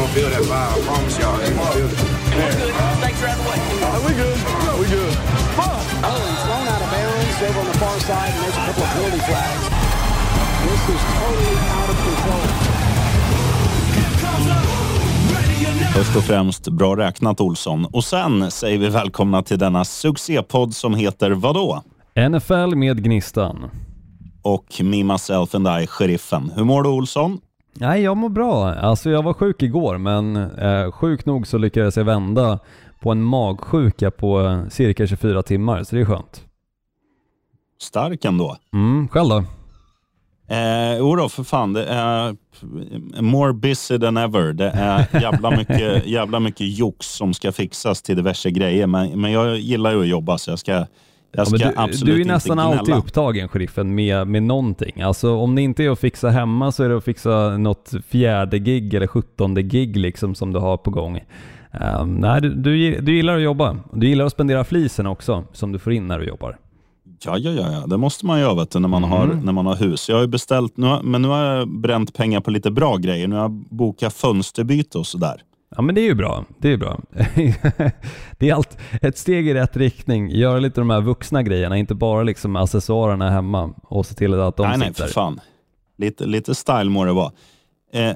gonna feel that vibe. I promise y'all. They gonna feel it. Snakes are out of the way. Are we good? we good. Oh, he's thrown out of bounds over on the far side, and there's a couple of penalty flags. This is totally out of control. Först och främst, bra räknat Olsson. Och sen säger vi välkomna till denna succépodd som heter vadå? NFL med Gnistan. Och Me, Myself and I, Sheriffen. Hur mår du Olsson? Nej, jag mår bra. Alltså jag var sjuk igår, men eh, sjuk nog så lyckades jag vända på en magsjuka på cirka 24 timmar, så det är skönt. Stark ändå. Mm, själv då? Eh, jo för fan. Det är more busy than ever. Det är jävla mycket, jävla mycket jox som ska fixas till diverse grejer. Men, men jag gillar ju att jobba så jag ska jag ska Ja, absolut du, du är inte nästan gnälla. alltid upptagen, sheriffen, med, med någonting. Alltså om det inte är att fixa hemma så är det att fixa något fjärde gig eller sjuttonde gig liksom som du har på gång. Ehm, nej, du, du, du gillar att jobba. Du gillar att spendera flisen också, som du får in när du jobbar. Ja, ja, ja, ja, det måste man göra vet du, när, man har, Mm. när man har hus. Jag har ju beställt, nu, har- men nu har jag bränt pengar på lite bra grejer. Nu har jag bokat fönsterbyte och sådär. Ja men det är ju bra. Det är bra. det är allt, ett steg i rätt riktning. Göra lite de här vuxna grejerna, inte bara liksom accessoarerna hemma och se till att de nej, nej, sitter. för fan. Lite, lite style må det vara. Eh,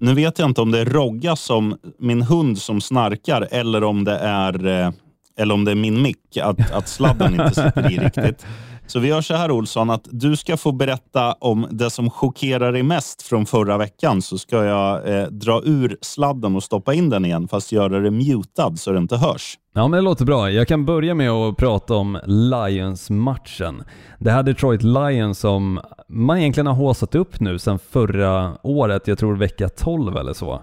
nu vet jag inte om det är Rogga som min hund som snarkar eller om det är, eh, eller om det är min mick, att, att sladden inte sitter i riktigt. Så vi gör så här Olsson, att du ska få berätta om det som chockerar dig mest från förra veckan, så ska jag eh, dra ur sladden och stoppa in den igen, fast göra det mutad så det inte hörs. Ja men det låter bra. Jag kan börja med att prata om Lions-matchen. Det här Detroit Lions som man egentligen har håsat upp nu sedan förra året, jag tror vecka 12 eller så.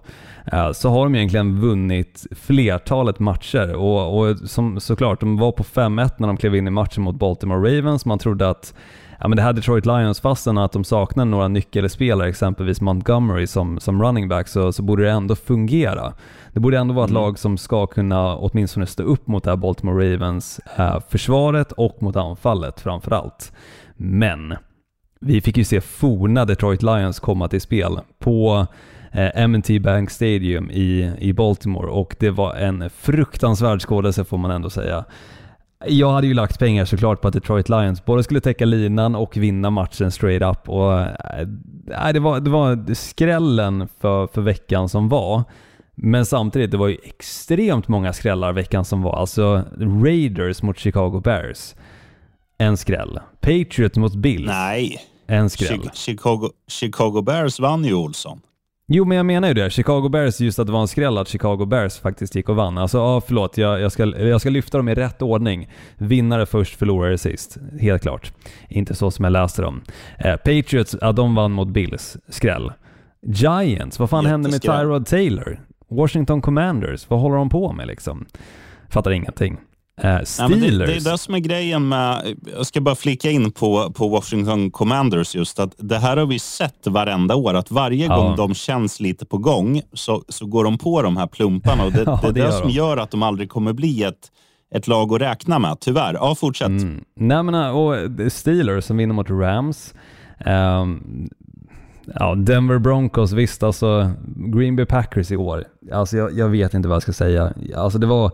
Eh, så har de egentligen vunnit flertalet matcher och, och som, såklart, de var på 5-1 när de klev in i matchen mot Baltimore Ravens. Man trodde att Ja, men det här Detroit Lions, fastän att de saknar några nyckelspelare, exempelvis Montgomery som, som running back, så, så borde det ändå fungera. Det borde ändå vara ett lag som ska kunna åtminstone stå upp mot det här Baltimore Ravens eh, försvaret och mot anfallet framför allt. Men vi fick ju se forna Detroit Lions komma till spel på eh, M&T Bank Stadium i, i Baltimore och det var en fruktansvärd skådelse får man ändå säga. Jag hade ju lagt pengar såklart på att Detroit Lions både skulle täcka linan och vinna matchen straight up och äh, det, var, det var skrällen för, för veckan som var. Men samtidigt, det var ju extremt många skrällar veckan som var. Alltså Raiders mot Chicago Bears. En skräll. Patriots mot Bills. Nej, En skräll. Chi- Chicago, Chicago Bears vann ju Olsson. Jo, men jag menar ju det. Chicago Bears, just att det var en skräll att Chicago Bears faktiskt gick och vann. Alltså, ja, förlåt. Jag, jag, ska, jag ska lyfta dem i rätt ordning. Vinnare först, förlorare sist. Helt klart. Inte så som jag läste dem. Eh, Patriots, ja, de vann mot Bills. Skräll. Giants, vad fan hände med. Tyrod Taylor? Washington Commanders, vad håller de på med liksom? Fattar ingenting. Eh, Steelers. men det, det är det som är grejen med, jag ska bara flika in på, på Washington Commanders just att det här har vi sett varenda år att varje Ja. gång de känns lite på gång så, så går de på de här plumparna och det, Ja, det är det gör som de. gör att de aldrig kommer bli ett, ett lag att räkna med, tyvärr. Ja, fortsätt. Mm. Nej men och Steelers som vinner mot Rams. Ehm, ja, Denver Broncos, visst alltså Green Bay Packers i år. Alltså jag, jag vet inte vad jag ska säga. Alltså det var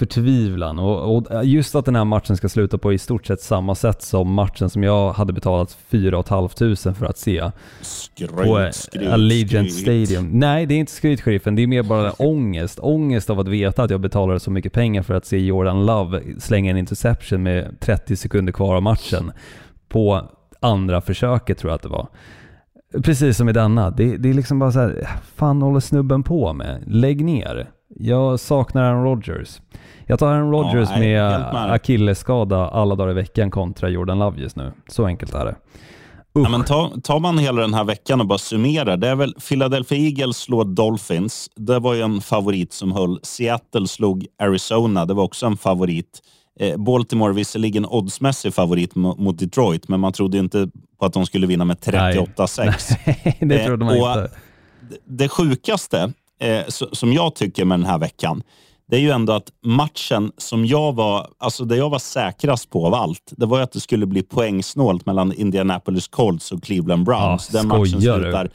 förtvivlan och, och just att den här matchen ska sluta på i stort sett samma sätt som matchen som jag hade betalat 4 500 för att se på eh, Skryt, skryt, Allegiant skryt. Stadium. Nej, det är inte skrytsheriffen. Det är mer bara ångest. Ångest av att veta att jag betalade så mycket pengar för att se Jordan Love slänga en interception med 30 sekunder kvar av matchen. På andra försöket tror jag att det var. Precis som i denna. Det, det är liksom bara så här, fan håller snubben på med? Lägg ner. Jag saknar Aaron Rodgers. Jag tar Aaron Rodgers nej, med med akillesskada alla dagar i veckan kontra Jordan Love just nu. Så enkelt är det. Ja, Usch. men ta, tar man hela den här veckan och bara summerar. Det är väl Philadelphia Eagles slår Dolphins. Det var ju en favorit som höll. Seattle slog Arizona. Det var också en favorit. Eh, Baltimore visserligen oddsmässig favorit mo- mot Detroit, men man trodde ju inte på att de skulle vinna med 38-6. det trodde man Eh, och- inte. det sjukaste eh, so- som jag tycker med den här veckan, det är ju ändå att matchen som jag var, alltså det jag var säkrast på av allt, det var ju att det skulle bli poängsnålt mellan Indianapolis Colts och Cleveland Browns. Ja, den matchen du? slutar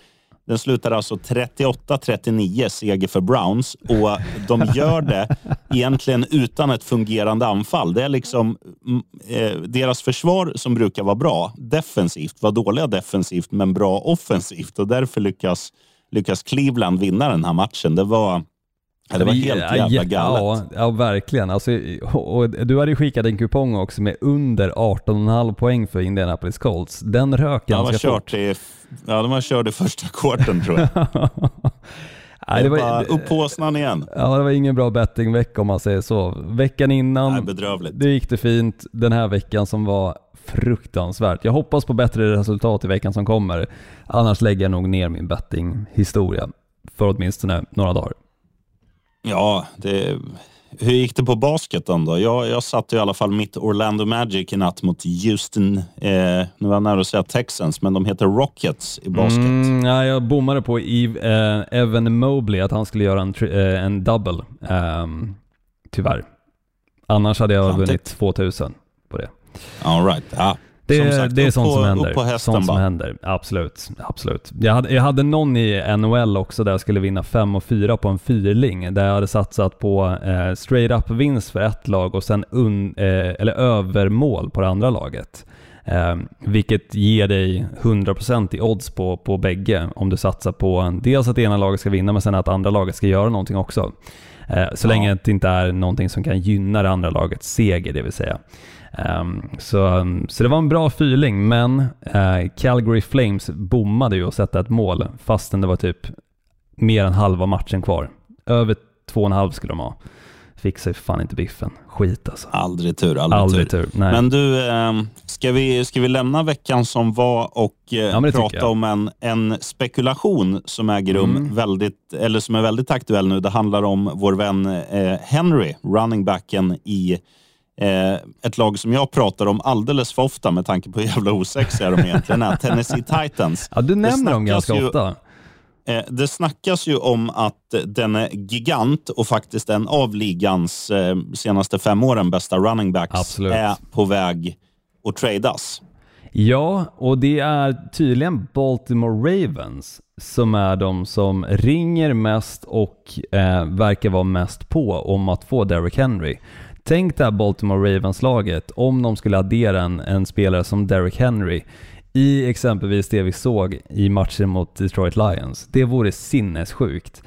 Den slutar alltså 38-39 seger för Browns och de gör det egentligen utan ett fungerande anfall. Det är liksom mm, eh, deras försvar som brukar vara bra defensivt, var dåliga defensivt men bra offensivt och därför lyckas, lyckas Cleveland vinna den här matchen. Det var Ja, det var helt jävla galet. Ja, ja verkligen. Alltså, och du hade skickat en kupong också med under 18,5 poäng för Indianapolis Colts. Den rök ganska ja, fort. I, ja, de har kört i första kvarten tror jag. Nej, det var upp på åsnan igen. Ja, det var ingen bra bettingvecka om man säger så. Veckan innan, Nej, bedrövligt. det gick det fint. Den här veckan som var fruktansvärt. Jag hoppas på bättre resultat i veckan som kommer. Annars lägger jag nog ner min bettinghistoria för åtminstone några dagar. Ja, det, hur gick det på basketen då? Jag, jag satte i alla fall mitt Orlando Magic i natt mot Houston, eh, nu var jag nära att säga Texans, men de heter Rockets i basket. Mm, ja, jag bommade på Eve, eh, Evan Mobley, att han skulle göra en, eh, en double. Eh, tyvärr. Annars hade jag Samtidigt. vunnit 2000 på det. All right. ja. Det, sagt, det är sånt på, som händer. Upp på hästen sånt som händer. Absolut. absolut. Jag, hade, jag hade någon i NHL också där jag skulle vinna 5 och 4 på en fyrling. Där jag hade satsat på eh, straight up vinst för ett lag och sen un, eh, eller övermål på det andra laget. Eh, vilket ger dig 100% i odds på, på bägge om du satsar på dels att det ena laget ska vinna men sen att andra laget ska göra någonting också. Eh, så ja. länge det inte är någonting som kan gynna det andra lagets seger, det vill säga. Um, så, så det var en bra feeling, men uh, Calgary Flames bommade ju att sätta ett mål fastän det var typ mer än halva matchen kvar. Över två och en halv skulle de ha. Fick sig fan inte biffen. Skit alltså. Aldrig tur. Aldrig, aldrig tur. tur. Men du, eh, ska, vi, ska vi lämna veckan som var och eh, ja, prata om en, en spekulation som äger rum mm. väldigt, eller som är väldigt aktuell nu. Det handlar om vår vän eh, Henry, running backen i Eh, ett lag som jag pratar om alldeles för ofta med tanke på hur jävla osexiga de egentligen är. Tennessee Titans. Ja, du nämner dem ganska ju, ofta. Eh, det snackas ju om att den är gigant och faktiskt en av ligans eh, senaste fem åren bästa running backs Absolut. är på väg att tradas. Ja, och det är tydligen Baltimore Ravens som är de som ringer mest och eh, verkar vara mest på om att få Derrick Henry. Tänk det här Baltimore Ravens-laget om de skulle addera en, en spelare som Derrick Henry i exempelvis det vi såg i matchen mot Detroit Lions. Det vore sinnessjukt.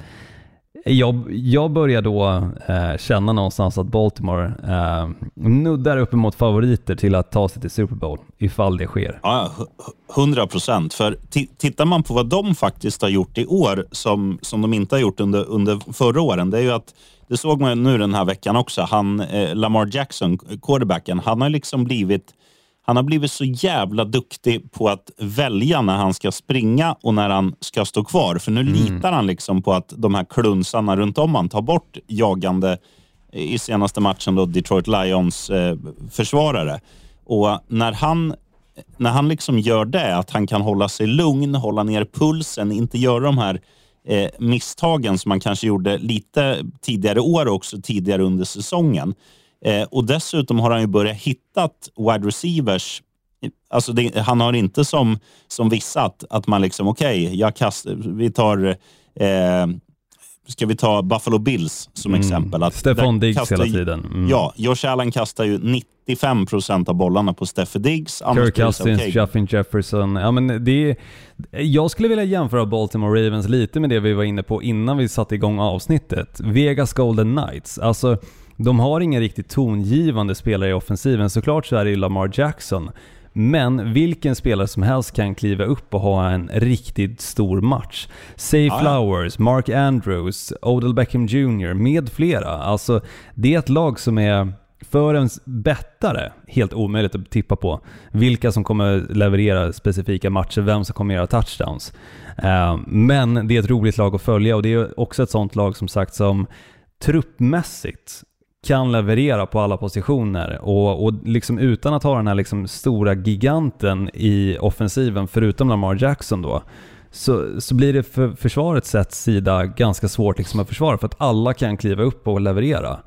Jag, jag börjar då eh, känna någonstans att Baltimore eh, nuddar uppemot favoriter till att ta sig till Super Bowl, ifall det sker. Ja, hundra procent. För tittar man på vad de faktiskt har gjort i år, som, som de inte har gjort under, under förra åren, det är ju att det såg man nu den här veckan också. Han, eh, Lamar Jackson, quarterbacken, han har liksom blivit han har blivit så jävla duktig på att välja när han ska springa och när han ska stå kvar. För nu mm. litar han liksom på att de här klunsarna runt om han tar bort jagande i senaste matchen då Detroit Lions eh, försvarare. Och när han, när han liksom gör det, att han kan hålla sig lugn, hålla ner pulsen, inte göra de här eh, misstagen som man kanske gjorde lite tidigare år också, tidigare under säsongen. Eh, och dessutom har han ju börjat hitta wide receivers. Alltså det, han har inte som, som vissa att, att man liksom, okej, okay, jag kastar, vi tar eh, ska vi ta Buffalo Bills som mm. exempel. Att Stefan Diggs kastar, hela tiden. Mm. Ja, Josh Allen kastar ju 95 procent av bollarna på Steffe Diggs. Kirk Cousins, okay. Justin Jefferson. Ja, men det är, jag skulle vilja jämföra Baltimore Ravens lite med det vi var inne på innan vi satte igång avsnittet. Vegas Golden Knights. Alltså, de har ingen riktigt tongivande spelare i offensiven. Såklart så är det Lamar Jackson. Men vilken spelare som helst kan kliva upp och ha en riktigt stor match. Say Flowers, Mark Andrews, Odell Beckham Jr. med flera. Alltså, det är ett lag som är för en bettare helt omöjligt att tippa på vilka som kommer leverera specifika matcher, vem som kommer göra touchdowns. Eh, men det är ett roligt lag att följa och det är också ett sånt lag som sagt som truppmässigt kan leverera på alla positioner och, och liksom utan att ha den här liksom stora giganten i offensiven förutom Lamar Jackson då så, så blir det för försvarets sätt sida ganska svårt liksom att försvara för att alla kan kliva upp och leverera.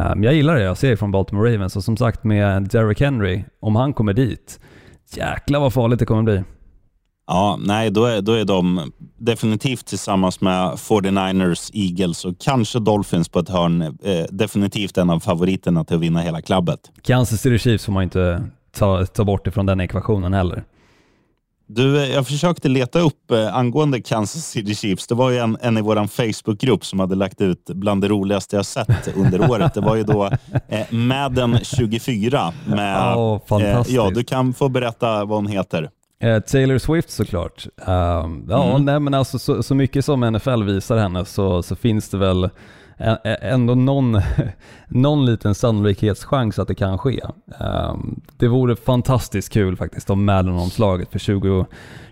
Um, jag gillar det jag ser från Baltimore Ravens och som sagt med Derrick Henry, om han kommer dit, jäklar vad farligt det kommer bli. Ja, nej, då är, då är de definitivt tillsammans med 49ers, Eagles och kanske Dolphins på ett hörn eh, definitivt en av favoriterna till att vinna hela klubbet. Kansas City Chiefs får man inte ta, ta bort ifrån den ekvationen heller. Du, eh, jag försökte leta upp eh, angående Kansas City Chiefs. Det var ju en, en i vår Facebookgrupp som hade lagt ut bland det roligaste jag sett under året. Det var ju då eh, Madden 24 med... Oh, fantastiskt. ja, du kan få berätta vad hon heter. Eh, Taylor Swift såklart. Um, ja, Mm. nej men alltså så, så mycket som NFL visar henne så, så finns det väl ändå någon, någon liten sannolikhetschans att det kan ske. Um, det vore fantastiskt kul faktiskt om Madden-omslaget för 20,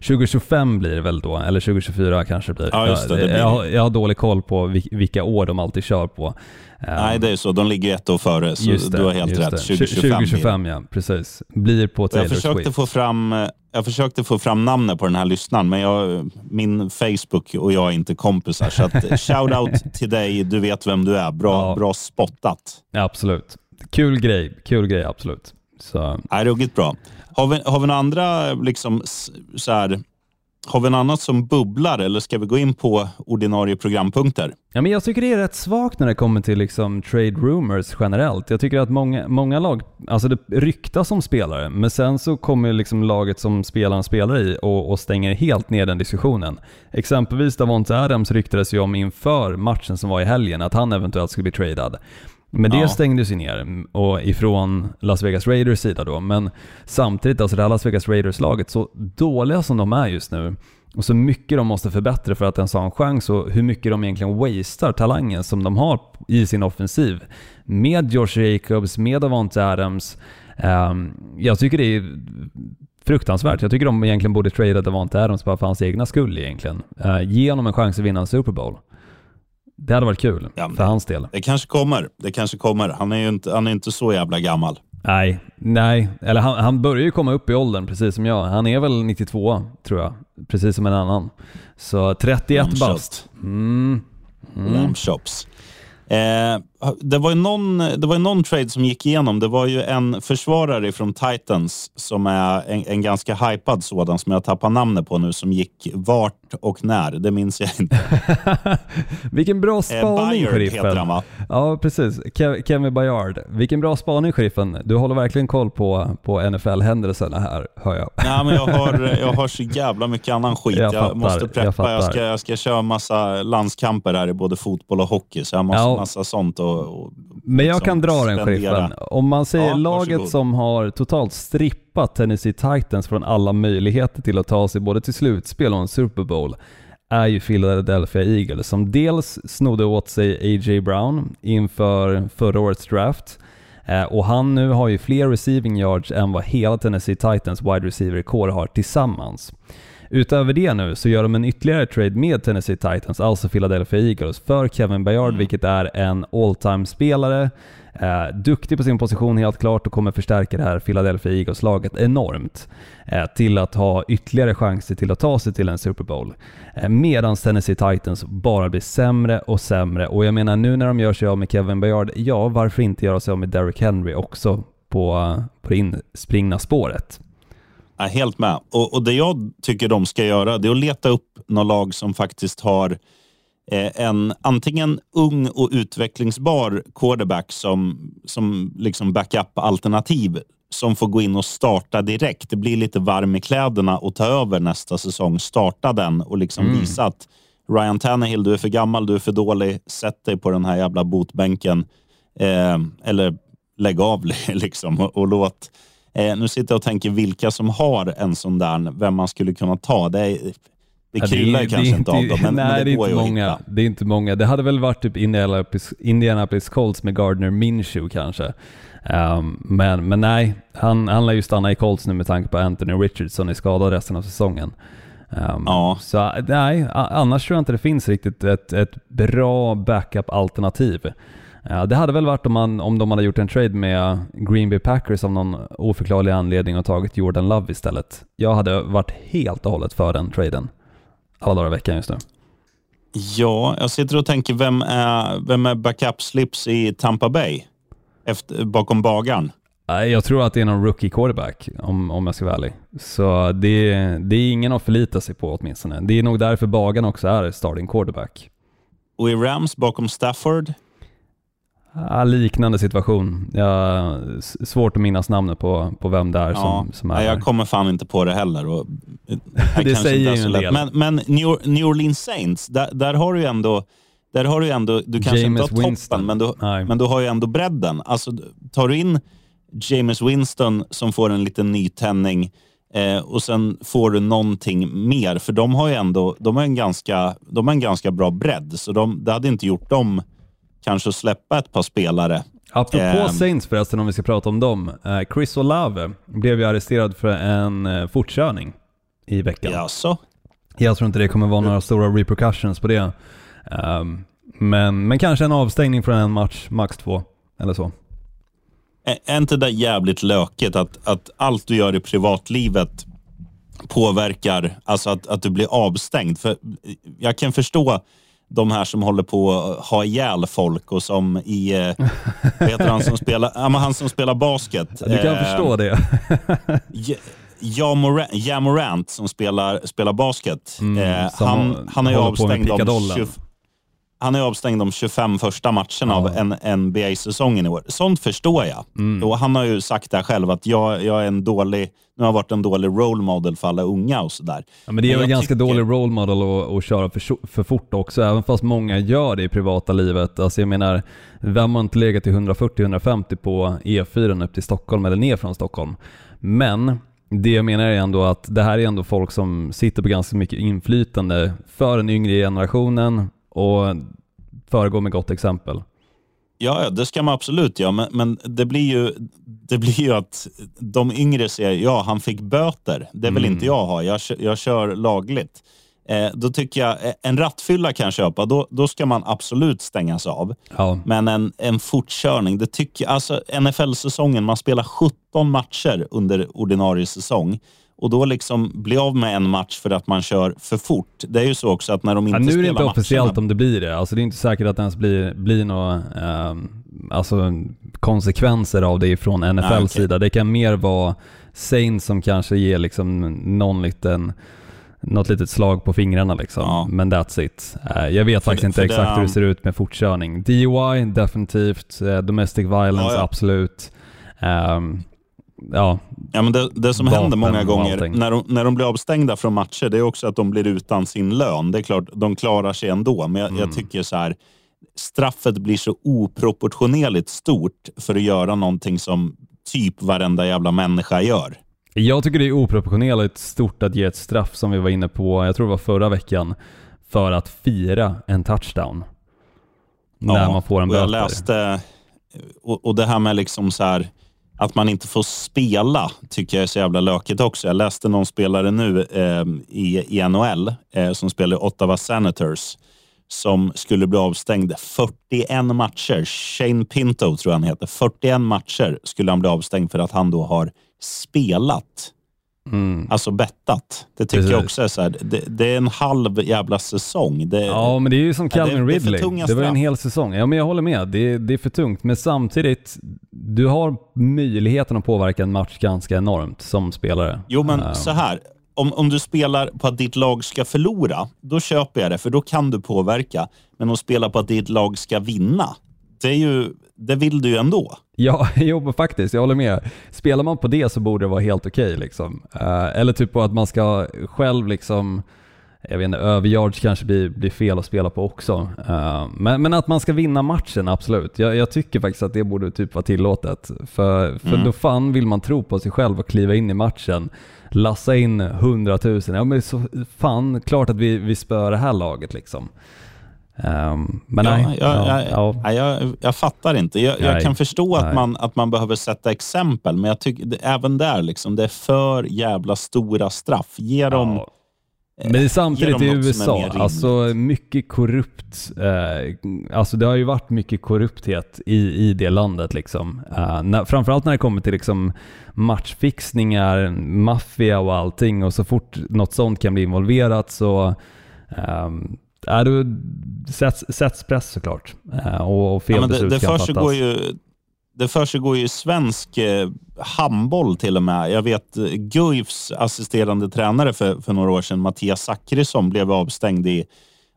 2025 blir det väl då, eller 2024 kanske blir. Ja, det, det jag, blir jag, jag har dålig koll på vil- vilka år de alltid kör på. Um, Nej, det är så. De ligger ett år före, så det, du har helt rätt. det. 2025. blir det. 2025 ja, precis. Blir på Taylor Jag försökte, Swift. få fram, eh, jag försökte få fram namnet på den här lyssnaren, men jag, min Facebook och jag är inte kompisar. Så att, shout out till dig, du vet vem du är. Bra, Ja. bra spottat. Ja, absolut. Kul grej, kul grej absolut. Så, Nej, ruggigt bra. Har vi, har vi några andra, liksom, så här, har vi något annat som bubblar eller ska vi gå in på ordinarie programpunkter? ja, men jag tycker det är rätt svagt när det kommer till liksom trade rumors generellt. Jag tycker att många, många lag, alltså det ryktas om spelare, men sen så kommer liksom laget som spelaren spelar i och, och stänger helt ner den diskussionen. Exempelvis Davonte Adams ryktades ju om inför matchen som var i helgen att han eventuellt skulle bli tradad. Men det Ja. stängdes ju ner och ifrån Las Vegas Raiders sida då. Men samtidigt, alltså det här Las Vegas Raiders-laget, så dåliga som de är just nu och så mycket de måste förbättra för att ens ha en chans och hur mycket de egentligen wastear talangen som de har i sin offensiv. Med Josh Jacobs, med Davante Adams. Ehm, jag tycker det är fruktansvärt. Jag tycker de egentligen borde trada Davante Adams bara för hans egna skull egentligen. Uh, ge honom en chans att vinna en Super Bowl. Det hade varit kul Ja, för hans del. Det kanske kommer. Det kanske kommer. Han är ju inte, han är inte så jävla gammal. Nej, nej. Eller han, han börjar ju komma upp i åldern precis som jag. Han är väl 92 tror jag. Precis som en annan. Så 31 Lammkött. bast. Mm. Lamb chops. Eh, det, var ju någon, det var någon trade som gick igenom. Det var ju en försvarare från Titans som är en, en ganska hypad sådan som jag tappar namnet på nu som gick vart och när. Det minns jag inte. Vilken bra Eh, spaning Bayard heter han sheriffen. va? Ja, precis. Kev- Kevin Bayard. Vilken bra spaning sheriffen. Du håller verkligen koll på, på NFL-händelserna här, hör jag. Nej, men jag, har, jag har så jävla mycket annan skit. Jag Jag, fattar, måste jag preppa. Jag, fattar. ska, jag ska köra massa landskamper här i både fotboll och hockey. Så jag måste Ja. massa sånt. Och, och Men jag liksom kan dra den sheriffen. Om man säger Ja, laget varsågod. som har totalt strippat Tennessee Titans från alla möjligheter till att ta sig både till slutspel och en Super Bowl är ju Philadelphia Eagles som dels snodde åt sig A.J. Brown inför förra årets draft Eh, och han nu har ju fler receiving yards än vad hela Tennessee Titans wide receiver core har tillsammans. Utöver det nu så gör de en ytterligare trade med Tennessee Titans, alltså Philadelphia Eagles, för Kevin Bayard, vilket är en all-time-spelare. Eh, duktig på sin position helt klart och kommer förstärka det här Philadelphia Eagles-laget enormt. Eh, till att ha ytterligare chanser till att ta sig till en Super Bowl. Eh, Medan Tennessee Titans bara blir sämre och sämre. Och jag menar nu när de gör sig av med Kevin Bayard, ja varför inte göra sig av med Derrick Henry också på, på det inspringna spåret? Ja, helt med. Och, och Det jag tycker de ska göra det är att leta upp några lag som faktiskt har eh, en antingen ung och utvecklingsbar quarterback som, som liksom backup-alternativ som får gå in och starta direkt. Det blir lite varm i kläderna och ta över nästa säsong. Starta den och liksom visa att Ryan Tannehill, du är för gammal, du är för dålig. Sätt dig på den här jävla botbänken. Eh, eller lägg av liksom och, och låt Eh, nu sitter jag och tänker vilka som har en sån där, vem man skulle kunna ta. Det, är, det Ja, kryllar ju kanske inte av dem, men, nej, men det, det går ju att många. hitta. Det är inte många. Det hade väl varit typ Indianapolis, Indianapolis Colts med Gardner Minshew kanske. Ehm, men, men nej, han, han lär ju stanna i Colts nu med tanke på Anthony Richardson är skadad resten av säsongen. Ehm, Ja. Så nej, annars tror jag inte det finns riktigt ett, ett bra backup-alternativ. Ja, det hade väl varit om, man, om de hade gjort en trade med Green Bay Packers av någon oförklarlig anledning och tagit Jordan Love istället. Jag hade varit helt och hållet för den traden. Alla dagar i veckan just nu. Ja, jag sitter och tänker, vem är, vem är backup-slips i Tampa Bay? Efter, bakom bagaren? Nej, Jag tror att det är någon rookie quarterback om, om jag ska vara ärlig. Så det, det är ingen att förlita sig på åtminstone. Det är nog därför Bagan också är starting quarterback. Och i Rams bakom Stafford, Ja, liknande situation. Jag, svårt att minnas namnet på, på vem det är som, som är nej, jag kommer fan inte på det heller. Och, det kanske säger inte ju en del. Men, men New, Orleans Saints, där, där har du ju ändå, där har du ändå, du kanske Jameis inte har toppen, Winston. men du, Nej. men du har ju ändå bredden. Alltså, tar du in James Winston som får en liten nytändning eh, och sen får du någonting mer, för de har ju ändå de har en ganska, de har en ganska bra bredd, så de, det hade inte gjort dem kanske släppa ett par spelare. Apropå Ehm. Saints förresten, om vi ska prata om dem. Eh, Chris Olave blev ju arresterad för en eh, fortkörning i veckan. Jaså? Jag tror inte det kommer vara några stora repercussions på det. Ehm, men, men kanske en avstängning från en match, max två, eller så. Är är inte det jävligt lökigt att, att allt du gör i privatlivet påverkar, alltså att, att du blir avstängd? För jag kan förstå de här som håller på att ha ihjäl folk och som i, eh, vad heter han som spelar, ja, men han som spelar basket. Du kan Eh, förstå det. Ja- Ja Morant, ja Morant som spelar, spelar basket. eh, Mm, som han, han är ju avstängd pickadollen. 20, han är avstängd de 25 första matcherna av en NBA-säsongen i år. Sånt förstår jag. Mm. Och han har ju sagt det själv att jag, jag är en dålig, nu har jag varit en dålig role model för alla unga och sådär. Ja, men det är väl ganska tycker- dålig role model att, köra för, för fort också, även fast många gör det i privata livet. Alltså jag menar, vem har inte legat till 140-150 på E4 upp till Stockholm eller ner från Stockholm? Men det jag menar är ändå att det här är ändå folk som sitter på ganska mycket inflytande för den yngre generationen och föregår med gott exempel. Ja, det ska man absolut göra, men, men det, blir ju, det blir ju att de yngre säger ja, han fick böter. Det vill inte jag ha. Jag, jag kör lagligt. Eh, då tycker jag, eh, en rattfylla kan jag köpa. Då, då ska man absolut stängas av. Ja, Men en, en fortkörning, det tycker jag, alltså NFL-säsongen, man spelar 17 matcher under ordinarie säsong och då liksom bli av med en match för att man kör för fort. Det är ju så också att när de inte Ja, nu är det spelar inte officiellt matcherna, om det blir det. Alltså det är inte säkert att det ens blir, blir några ehm, alltså, konsekvenser av det från NFLs Ah, okej. sida. Det kan mer vara Saints som kanske ger liksom någon liten, något litet slag på fingrarna liksom. Ja. Men that's it. Eh, jag vet För faktiskt det- inte exakt det- hur det ser ut med fortkörning. DUI definitivt, eh, domestic violence Ja, ja. absolut. Ehm, ja, Ja, men det, det som händer många gånger när de, när de blir avstängda från matcher, det är också att de blir utan sin lön. Det är klart, de klarar sig ändå, men jag, Mm. jag tycker så här, straffet blir så oproportionerligt stort för att göra någonting som typ varenda jävla människa gör. Jag tycker det är oproportionerligt stort att ge ett straff som vi var inne på, jag tror det var förra veckan, för att fira en touchdown. när Ja, man får en och jag böter. läste, och, och det här med liksom så här, att man inte får spela tycker jag är så jävla lökigt också. Jag läste någon spelare nu eh, i, i NHL eh, som spelar i Ottawa Senators som skulle bli avstängd 41 matcher. Shane Pinto tror jag han heter. 41 matcher skulle han bli avstängd för att han då har spelat. Mm. Alltså bettat. Det tycker jag Precis. också är så här, det, det är en halv jävla säsong. Det, Ja, men det är ju som Calvin det Ridley. Det var en hel säsong. Ja, men jag håller med. Det är för tungt. Men samtidigt, du har möjligheten att påverka en match ganska enormt som spelare. Jo, men Eh, så här. Om, om du spelar på att ditt lag ska förlora, då köper jag det, för då kan du påverka. Men att spela på att ditt lag ska vinna, det, är ju, det vill du ju ändå. Ja, jo, faktiskt. Jag håller med. Spelar man på det så borde det vara helt okej. liksom. Eh, eller typ på att man ska själv liksom jag vet inte, överyards kanske blir, blir fel att spela på också. Eh, men, men att man ska vinna matchen, absolut. Jag, jag tycker faktiskt att det borde typ vara tillåtet. För, för Mm. då fan vill man tro på sig själv och kliva in i matchen. Lassa in 100 000. Ja men så fan, klart att vi, vi spör det här laget liksom. Ehm, men ja, nej. jag, ja, jag, ja. nej, jag, jag fattar inte. Jag, kan förstå att man, att man behöver sätta exempel, men jag tycker även där, liksom, det är för jävla stora straff. Ge dem... Ja. Men det är samtidigt i USA, alltså mycket korrupt, eh, alltså det har ju varit mycket korrupthet i, i det landet liksom. Eh, när, framförallt när det kommer till liksom matchfixningar, maffia och allting och så fort något sånt kan bli involverat så um, är det sätts, sätts press såklart. Eh, och, och fel Ja, men det, beslut det kan fattas. ju, det försiggår ju svensk eh, handboll till och med. Jag vet eh, Guifs assisterande tränare för, för några år sedan, Mattias Zackrisson, blev avstängd i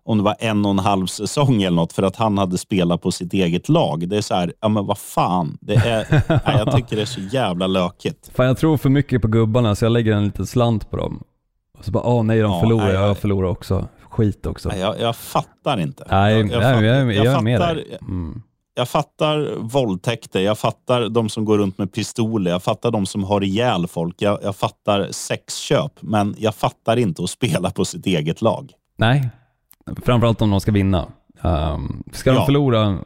om det var en och en halv säsong eller något för att han hade spelat på sitt eget lag. Det är så här, ja men vad fan. Det är, nej, jag tycker det är så jävla lökigt. Fan jag tror för mycket på gubbarna så jag lägger en liten slant på dem. Och så bara, åh nej de Ja, förlorar, nej, jag nej. förlorar också. Skit också. Nej, jag, jag fattar inte. Nej, jag, jag, jag, jag, jag är med fattar, dig. Mm. jag fattar våldtäkter, jag fattar de som går runt med pistoler, jag fattar de som har ihjäl folk, jag, jag fattar sexköp, men jag fattar inte att spela på sitt eget lag. Nej, framförallt om de ska vinna. Um, ska de Ja. förlora,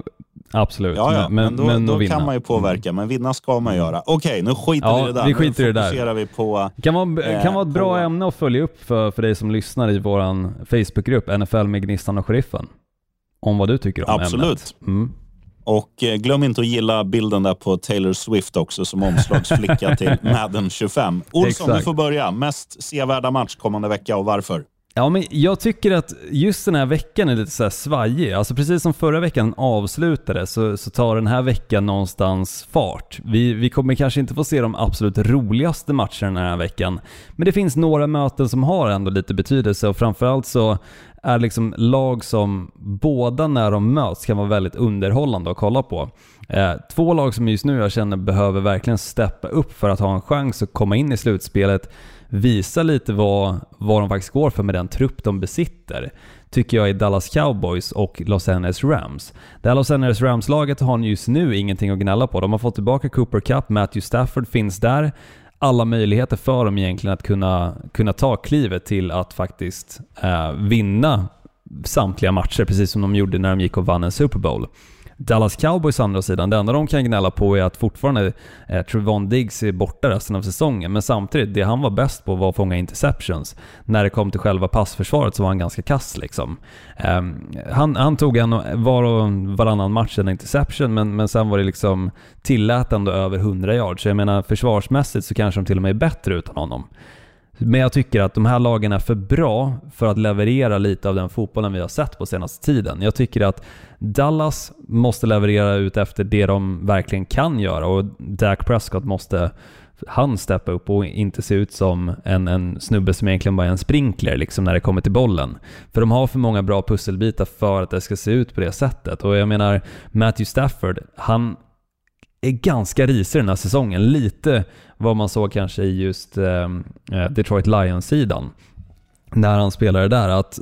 absolut. Ja, ja, men, då, men då att vinna. kan man ju påverka, men vinna ska man göra. Okej, nu skiter Ja, vi i det där. vi skiter nu i det där. fokuserar vi på... Det kan vara, Eh, kan vara ett bra på- ämne att följa upp för, för dig som lyssnar i vår Facebookgrupp NFL med Gnistan och Sheriffen. Om vad du tycker om Absolut. ämnet. Mm. Och eh, glöm inte att gilla bilden där på Taylor Swift också som omslagsflicka till Madden 25. Olsson, du Exakt. får börja. Mest sevärda match kommande vecka och varför? Ja, men jag tycker att just den här veckan är lite så här svajig. Alltså precis som förra veckan avslutade så, så tar den här veckan någonstans fart. Vi, vi kommer kanske inte få se de absolut roligaste matcherna den här veckan. Men det finns några möten som har ändå lite betydelse och framförallt så är liksom lag som båda när de möts kan vara väldigt underhållande att kolla på. Eh, två lag som just nu jag känner behöver verkligen steppa upp för att ha en chans att komma in i slutspelet visa lite vad, vad de faktiskt går för med den trupp de besitter, tycker jag är Dallas Cowboys och Los Angeles Rams. Det här Los Angeles Rams-laget har just nu ingenting att gnälla på. De har fått tillbaka Cooper Cup, Matthew Stafford finns där. Alla möjligheter för dem egentligen att kunna, kunna ta klivet till att faktiskt eh, vinna samtliga matcher, precis som de gjorde när de gick och vann en Super Bowl. Dallas Cowboys andra sidan, det enda de kan gnälla på är att fortfarande eh, Trevon Diggs är borta resten av säsongen, men samtidigt, det han var bäst på var att fånga interceptions. När det kom till själva passförsvaret så var han ganska kass liksom. Eh, han, han tog en var och varannan match en interception, men, men sen var det liksom tillät ändå över 100 yards. Så jag menar, försvarsmässigt så kanske de till och med är bättre utan honom. Men jag tycker att de här lagen är för bra för att leverera lite av den fotbollen vi har sett på senaste tiden. Jag tycker att Dallas måste leverera ut efter det de verkligen kan göra och Dak Prescott måste han steppa upp och inte se ut som en, en snubbe som egentligen bara är en sprinkler liksom när det kommer till bollen. För de har för många bra pusselbitar för att det ska se ut på det sättet. Och jag menar, Matthew Stafford, han är ganska risig den här säsongen. Lite vad man såg kanske i just eh, eh, Detroit Lions-sidan. När han spelade där, att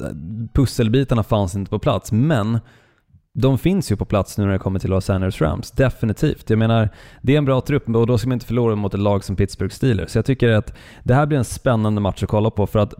pusselbitarna fanns inte på plats, men de finns ju på plats nu när det kommer till Los Angeles Rams, definitivt. Jag menar, det är en bra trupp och då ska man inte förlora mot ett lag som Pittsburgh Steelers. Så jag tycker att det här blir en spännande match att kolla på för att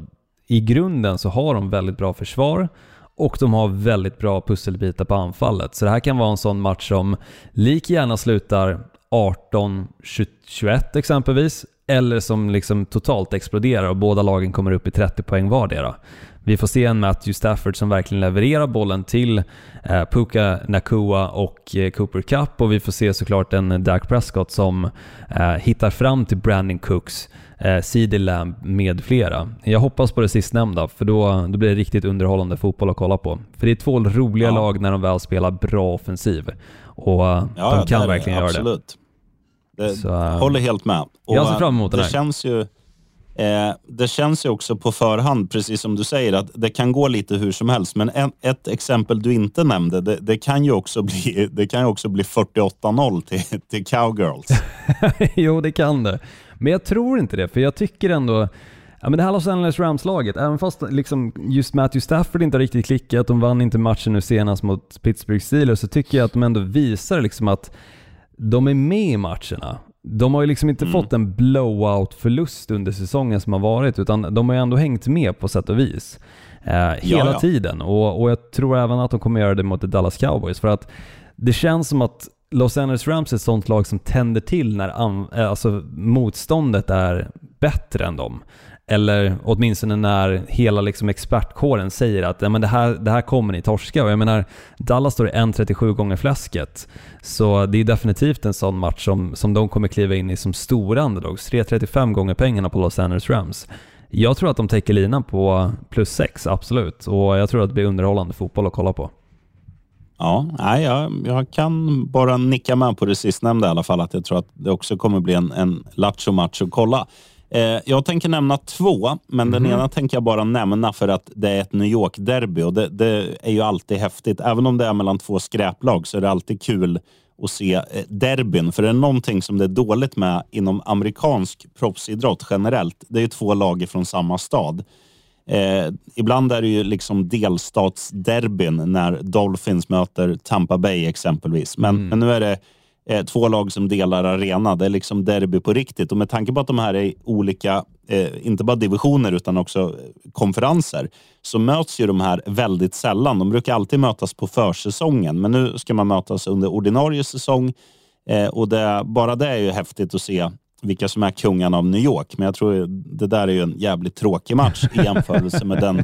i grunden så har de väldigt bra försvar och de har väldigt bra pusselbitar på anfallet. Så det här kan vara en sån match som lik gärna slutar 18-21 exempelvis, eller som liksom totalt exploderar och båda lagen kommer upp i 30 poäng vardera. Vi får se en Matthew Stafford som verkligen levererar bollen till eh, Puka Nakua och eh, Cooper Cup och vi får se såklart en Dak Prescott som eh, hittar fram till Brandon Cooks, eh, CeeDee Lamb med flera. Jag hoppas på det sistnämnda för då, då blir det riktigt underhållande fotboll att kolla på. För det är två roliga Ja. lag när de väl spelar bra offensiv och eh, Ja, de kan är det. verkligen göra det. Det, Så, äh, håller helt med. Och jag ser fram emot det här. känns ju eh, Det känns ju också på förhand, precis som du säger, att det kan gå lite hur som helst. Men en, ett exempel du inte nämnde, det, det kan ju också bli, det kan ju också bli 48-0 till, till Cowgirls. jo, det kan det. Men jag tror inte det, för jag tycker ändå Ja, men det här Los Angeles Rams-laget, även fast liksom just Matthew Stafford inte har riktigt klickat, de vann inte matchen nu senast mot Pittsburgh Steelers, så tycker jag att de ändå visar liksom att de är med i matcherna. De har ju liksom inte fått en blowout-förlust under säsongen som har varit, utan de har ju ändå hängt med på sätt och vis. Eh, hela ja. tiden. Och, och jag tror även att de kommer göra det mot Dallas Cowboys, för att det känns som att Los Angeles Rams är ett sånt lag som tänder till när eh, alltså motståndet är bättre än dem. Eller åtminstone när hela liksom expertkåren säger att ja, men det, här, det här kommer ni torska. Och jag menar, Dallas står i 1,37 gånger fläsket. Så det är definitivt en sån match som, som de kommer kliva in i som stora underdogs. 3,35 gånger pengarna på Los Angeles Rams. Jag tror att de täcker linan på plus 6, absolut. Och jag tror att det blir underhållande fotboll att kolla på. Ja, nej, jag, jag kan bara nicka med på det sistnämnda i alla fall. Att jag tror att det också kommer bli en, en lattjo-match att kolla. Eh, jag tänker nämna två, men den ena tänker jag bara nämna för att det är ett New York-derby och det, det är ju alltid häftigt. Även om det är mellan två skräplag så är det alltid kul att se eh, derbyn. För det är någonting som det är dåligt med inom amerikansk proffsidrott generellt. Det är ju två lag från samma stad. Eh, ibland är det ju liksom delstatsderbyn när Dolphins möter Tampa Bay exempelvis. Men, men nu är det eh, två lag som delar arena. Det är liksom derby på riktigt. Och med tanke på att de här är olika, eh, inte bara divisioner utan också konferenser, så möts ju de här väldigt sällan. De brukar alltid mötas på försäsongen, men nu ska man mötas under ordinarie säsong. Eh, och det, bara det är ju häftigt att se vilka som är kungarna av New York. Men jag tror det där är ju en jävligt tråkig match i jämförelse med den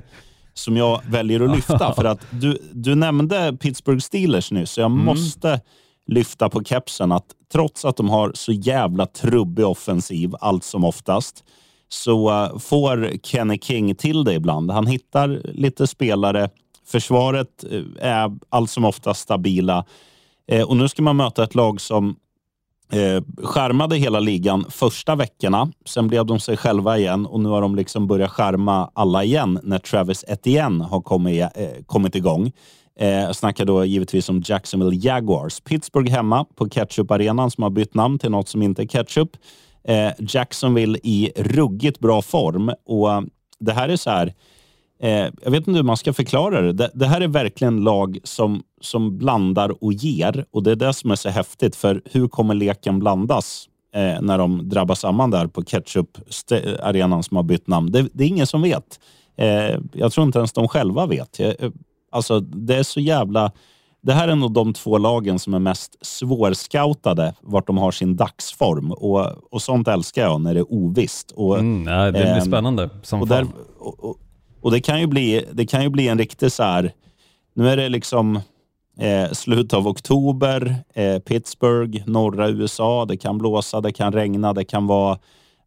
som jag väljer att lyfta. För att du, du nämnde Pittsburgh Steelers nyss, så jag måste lyfta på kepsen att trots att de har så jävla trubbig offensiv allt som oftast, så eh, får Kenny King till det ibland. Han hittar lite spelare. Försvaret eh, är allt som oftast stabila. Eh, och nu ska man möta ett lag som eh, skärmade hela ligan första veckorna. Sen blev de sig själva igen och nu har de liksom börjat skärma alla igen när Travis Etienne har kommit, eh, kommit igång. Eh, jag snackar då givetvis om Jacksonville Jaguars. Pittsburgh hemma på Ketchup-arenan som har bytt namn till något som inte är ketchup. Eh, Jacksonville i ruggigt bra form och eh, det här är så här. Eh, jag vet inte hur man ska förklara det. det. Det här är verkligen lag som, som blandar och ger och det är det som är så häftigt. För hur kommer leken blandas eh, när de drabbar samman där på Ketchup-arenan som har bytt namn? Det, det är ingen som vet. Eh, jag tror inte ens de själva vet. Jag, eh, alltså, det är så jävla... Det här är nog de två lagen som är mest svårscoutade vart de har sin dagsform. Och, och sånt älskar jag när det är ovisst. Och, Mm, nej, det blir ehm, spännande som och, där, och, och det kan ju bli, det kan ju bli en riktig så här, nu är det liksom eh, slutet av oktober, eh, Pittsburgh, norra USA, det kan blåsa, det kan regna, det kan vara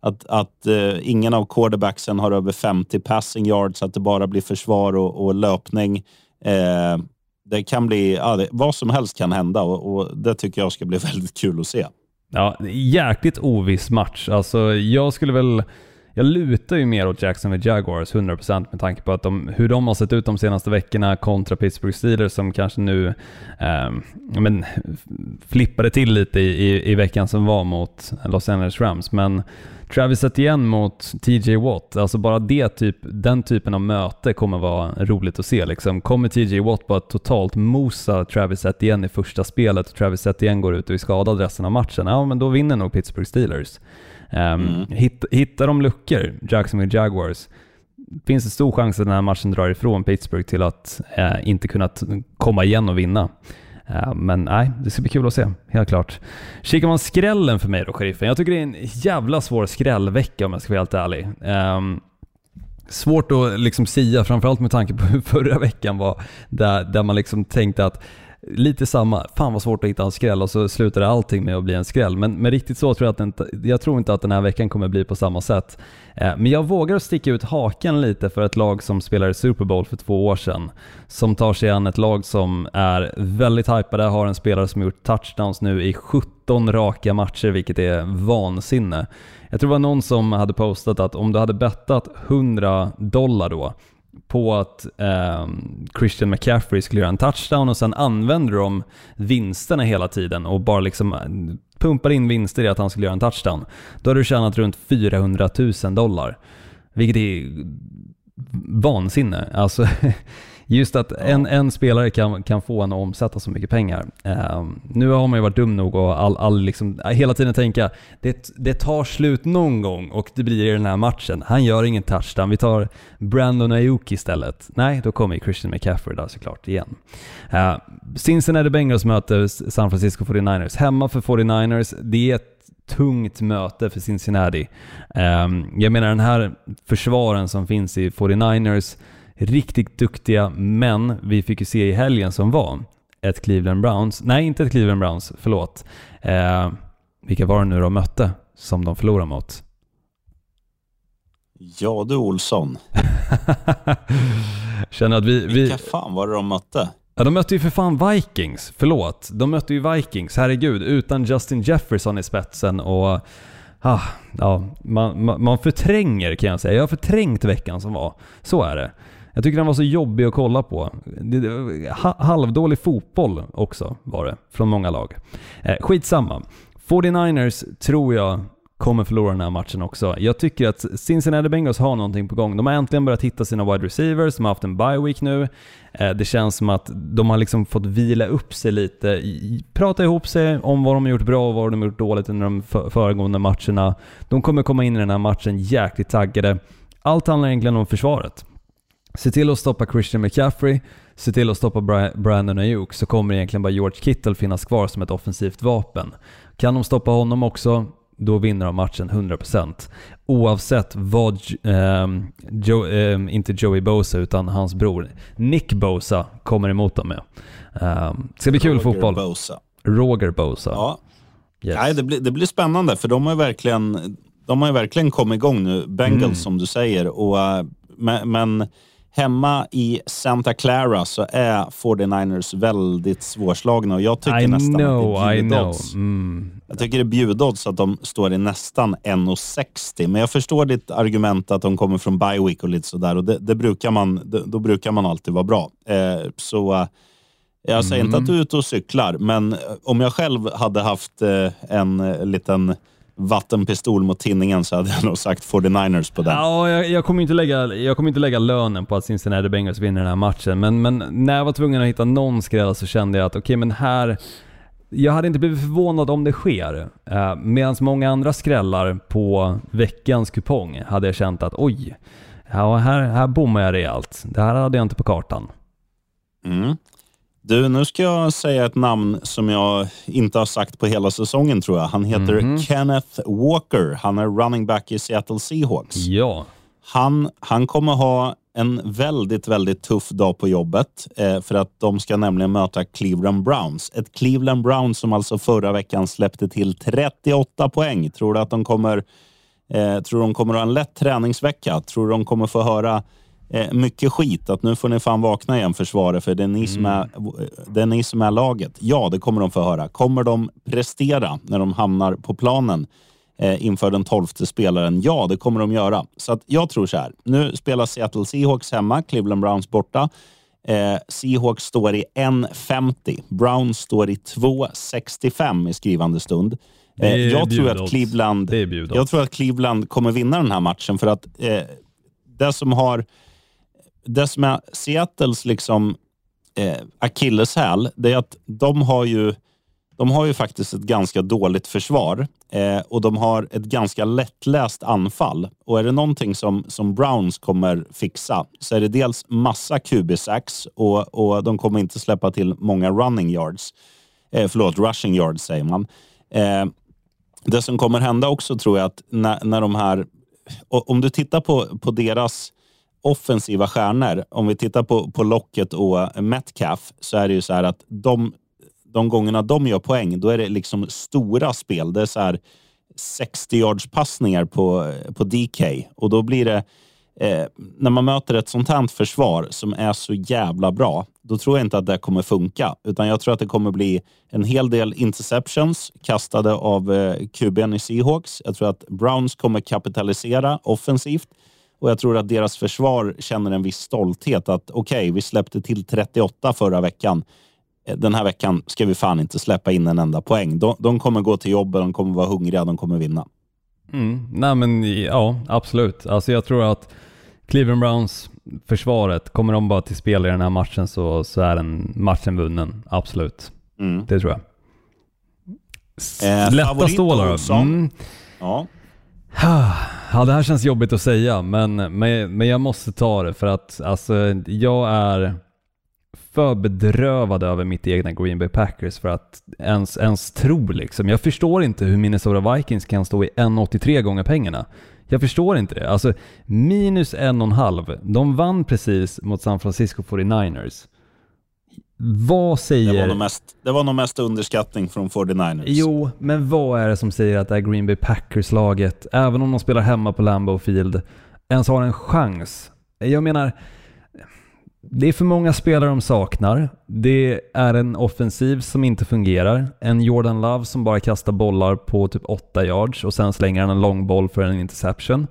att, att eh, ingen av quarterbacksen har över 50 passing yards, att det bara blir försvar och, och löpning. Eh, det kan bli, ja, det, vad som helst kan hända och, och det tycker jag ska bli väldigt kul att se. Ja, jäkligt oviss match. Alltså, jag skulle väl... Jag lutar ju mer åt Jacksonville Jaguars 100% med tanke på att de, hur de har sett ut de senaste veckorna kontra Pittsburgh Steelers som kanske nu eh, men, flippade till lite i, i, i veckan som var mot Los Angeles Rams. Men Travis Etienne mot TJ Watt, alltså bara det typ, den typen av möte kommer vara roligt att se. Liksom. Kommer TJ Watt bara totalt mosa Travis Etienne i första spelet och Travis Etienne går ut och är skadad resten av matchen, ja men då vinner nog Pittsburgh Steelers. Um, hitt, hittar de luckor, Jacksonville Jaguars, finns det stor chans att den här matchen drar ifrån Pittsburgh till att eh, inte kunna komma igen och vinna. Eh, men nej, det ska bli kul att se, helt klart. Kikar man skrällen för mig då, sheriffen. Jag tycker det är en jävla svår skrällvecka om jag ska vara helt ärlig. Ehm, svårt att liksom sia, framförallt med tanke på hur förra veckan var, där, där man liksom tänkte att lite samma, fan vad svårt att hitta en skräll och så slutade allting med att bli en skräll. Men, men riktigt så tror jag att inte, jag tror inte att den här veckan kommer bli på samma sätt. Eh, men jag vågar sticka ut haken lite för ett lag som spelade Super Bowl för två år sedan. Som tar sig an ett lag som är väldigt hypade, har en spelare som gjort touchdowns nu i 17 raka matcher, vilket är vansinne. Jag tror det var någon som hade postat att om du hade bettat 100 dollar då på att eh, Christian McCaffrey skulle göra en touchdown och sen använder de vinsterna hela tiden och bara liksom eh, pumpar in vinster i att han skulle göra en touchdown. Då har du tjänat runt 400 000 dollar. Vilket är vansinne. Alltså, just att en, en spelare kan, kan få en att omsätta så mycket pengar. Eh, nu har man ju varit dum nog och all, all liksom, hela tiden tänka det, det tar slut någon gång och det blir i den här matchen. Han gör ingen touchdown, vi tar Brandon Ayuk istället. Nej, då kommer ju Christian McCaffrey där såklart igen. Uh, Cincinnati Bengals möter San Francisco 49ers. Hemma för 49ers, det är ett tungt möte för Cincinnati. Um, jag menar den här försvaren som finns i 49ers, riktigt duktiga, men vi fick ju se i helgen som var ett Cleveland Browns, nej inte ett Cleveland Browns, förlåt. Uh, vilka var det nu de mötte som de förlorade mot? Ja du Olsson, Känner att vi... vi vilka fan var det de mötte? Ja, de mötte ju för fan Vikings. Förlåt. De mötte ju Vikings, herregud. Utan Justin Jefferson i spetsen och... Ah, ja, man, man, man förtränger kan jag säga. Jag har förträngt veckan som var. Så är det. Jag tycker den var så jobbig att kolla på. Halvdålig fotboll också var det, från många lag. Eh, skitsamma. 49ers tror jag kommer förlora den här matchen också. Jag tycker att Cincinnati Bengals har någonting på gång. De har äntligen börjat hitta sina wide receivers, de har haft en bye week nu. Eh, det känns som att de har liksom fått vila upp sig lite, prata ihop sig om vad de har gjort bra och vad de har gjort dåligt under de föregående matcherna. De kommer komma in i den här matchen jäkligt taggade. Allt handlar egentligen om försvaret. Se till att stoppa Christian McCaffrey, se till att stoppa Bra- Brandon Ayuk så kommer egentligen bara George Kittle finnas kvar som ett offensivt vapen. Kan de stoppa honom också, då vinner de matchen 100%. Oavsett vad, ehm, Joe, ehm, inte Joey Bosa utan hans bror Nick Bosa kommer emot dem med. Um, ska bli kul Roger fotboll. Bosa. Roger Bosa. Ja. Yes. Nej, det, blir, det blir spännande för de har ju verkligen, de har verkligen kommit igång nu, Bengals Mm. som du säger. Och, eh, men, men hemma i Santa Clara så är 49ers väldigt svårslagna och jag tycker I nästan know, att det är bjudodds. Mm. Jag tycker det är bjudodds att de står i nästan 1,60. Men jag förstår ditt argument att de kommer från bye week och lite sådär. Och det, det brukar man, det, då brukar man alltid vara bra. Eh, så eh, jag säger inte att du är ute och cyklar, men om jag själv hade haft eh, en eh, liten vattenpistol mot tinningen så hade jag nog sagt 49ers på den. Ja, jag, jag, kommer inte lägga, jag kommer inte lägga lönen på att Cincinnati Bengals vinner den här matchen, men, men när jag var tvungen att hitta någon skräll så kände jag att okej, men här... Jag hade inte blivit förvånad om det sker. Uh, Medan många andra skrällar på veckans kupong hade jag känt att oj, här, här bommar jag rejält. Det här hade jag inte på kartan. Mm. Du, nu ska jag säga ett namn som jag inte har sagt på hela säsongen tror jag. Han heter Mhm. Kenneth Walker. Han är running back i Seattle Seahawks. Ja. Han, han kommer ha en väldigt, väldigt tuff dag på jobbet eh, för att de ska nämligen möta Cleveland Browns. Ett Cleveland Browns som alltså förra veckan släppte till 38 poäng. Tror du att de kommer, eh, tror de kommer ha en lätt träningsvecka? Tror du de kommer få höra eh, mycket skit? Att nu får ni fan vakna igen försvaret för det är, ni som är, det är som är laget. Ja, det kommer de få höra. Kommer de prestera när de hamnar på planen? eh, inför den tolfte spelaren? Ja, det kommer de göra. Så att jag tror så här. Nu spelar Seattle Seahawks hemma, Cleveland Browns borta. Eh, Seahawks står i 1,50. Browns står i 2,65 i skrivande stund. Eh, jag, tror att Cleveland, jag tror att Cleveland kommer vinna den här matchen för att eh, det som har det som är Seattles liksom eh, akilleshäl, det är att de har ju de har ju faktiskt ett ganska dåligt försvar eh, och de har ett ganska lättläst anfall. Och är det någonting som, som Browns kommer fixa så är det dels massa QB-sacks och, och de kommer inte släppa till många running yards. Eh, förlåt, rushing yards säger man. Eh, det som kommer hända också tror jag att när, när de här... Om du tittar på, på deras offensiva stjärnor, om vi tittar på, på Locket och Metcalf, så är det ju så här att de, de gångerna de gör poäng, då är det liksom stora spel. Det är så här 60 yards passningar på, på DK och då blir det Eh, när man möter ett sånt här försvar som är så jävla bra, då tror jag inte att det kommer funka. Utan jag tror att det kommer bli en hel del interceptions kastade av eh, QBn i Seahawks. Jag tror att Browns kommer kapitalisera offensivt och jag tror att deras försvar känner en viss stolthet att okej, vi släppte till 38 förra veckan. Eh, Den här veckan ska vi fan inte släppa in en enda poäng. De, de kommer gå till jobbet, de kommer vara hungriga, de kommer vinna. Mm. Nej men ja, absolut. Alltså jag tror att Cleveland Browns försvaret, kommer de bara till spel i den här matchen så, så är den matchen vunnen. Absolut. Mm. Det tror jag. S- Eh, Lätta stålar då. Mm. Ja. Ja, det här känns jobbigt att säga, men, men, men jag måste ta det för att alltså, jag är för bedrövad över mitt egna Green Bay Packers för att ens, ens tro liksom. Jag förstår inte hur Minnesota Vikings kan stå i 1,83 gånger pengarna. Jag förstår inte det. Alltså minus en och en halv. De vann precis mot San Francisco 49ers. Vad Det säger... var, nog mest, det var nog mest underskattning från 49ers. Jo, men vad är det som säger att det här Green Bay Packers-laget, även om de spelar hemma på Lambeau Field, ens har en chans? Jag menar, Det är för många spelare de saknar. Det är en offensiv som inte fungerar. En Jordan Love som bara kastar bollar på typ 8 yards och sen slänger han en långboll för en interception.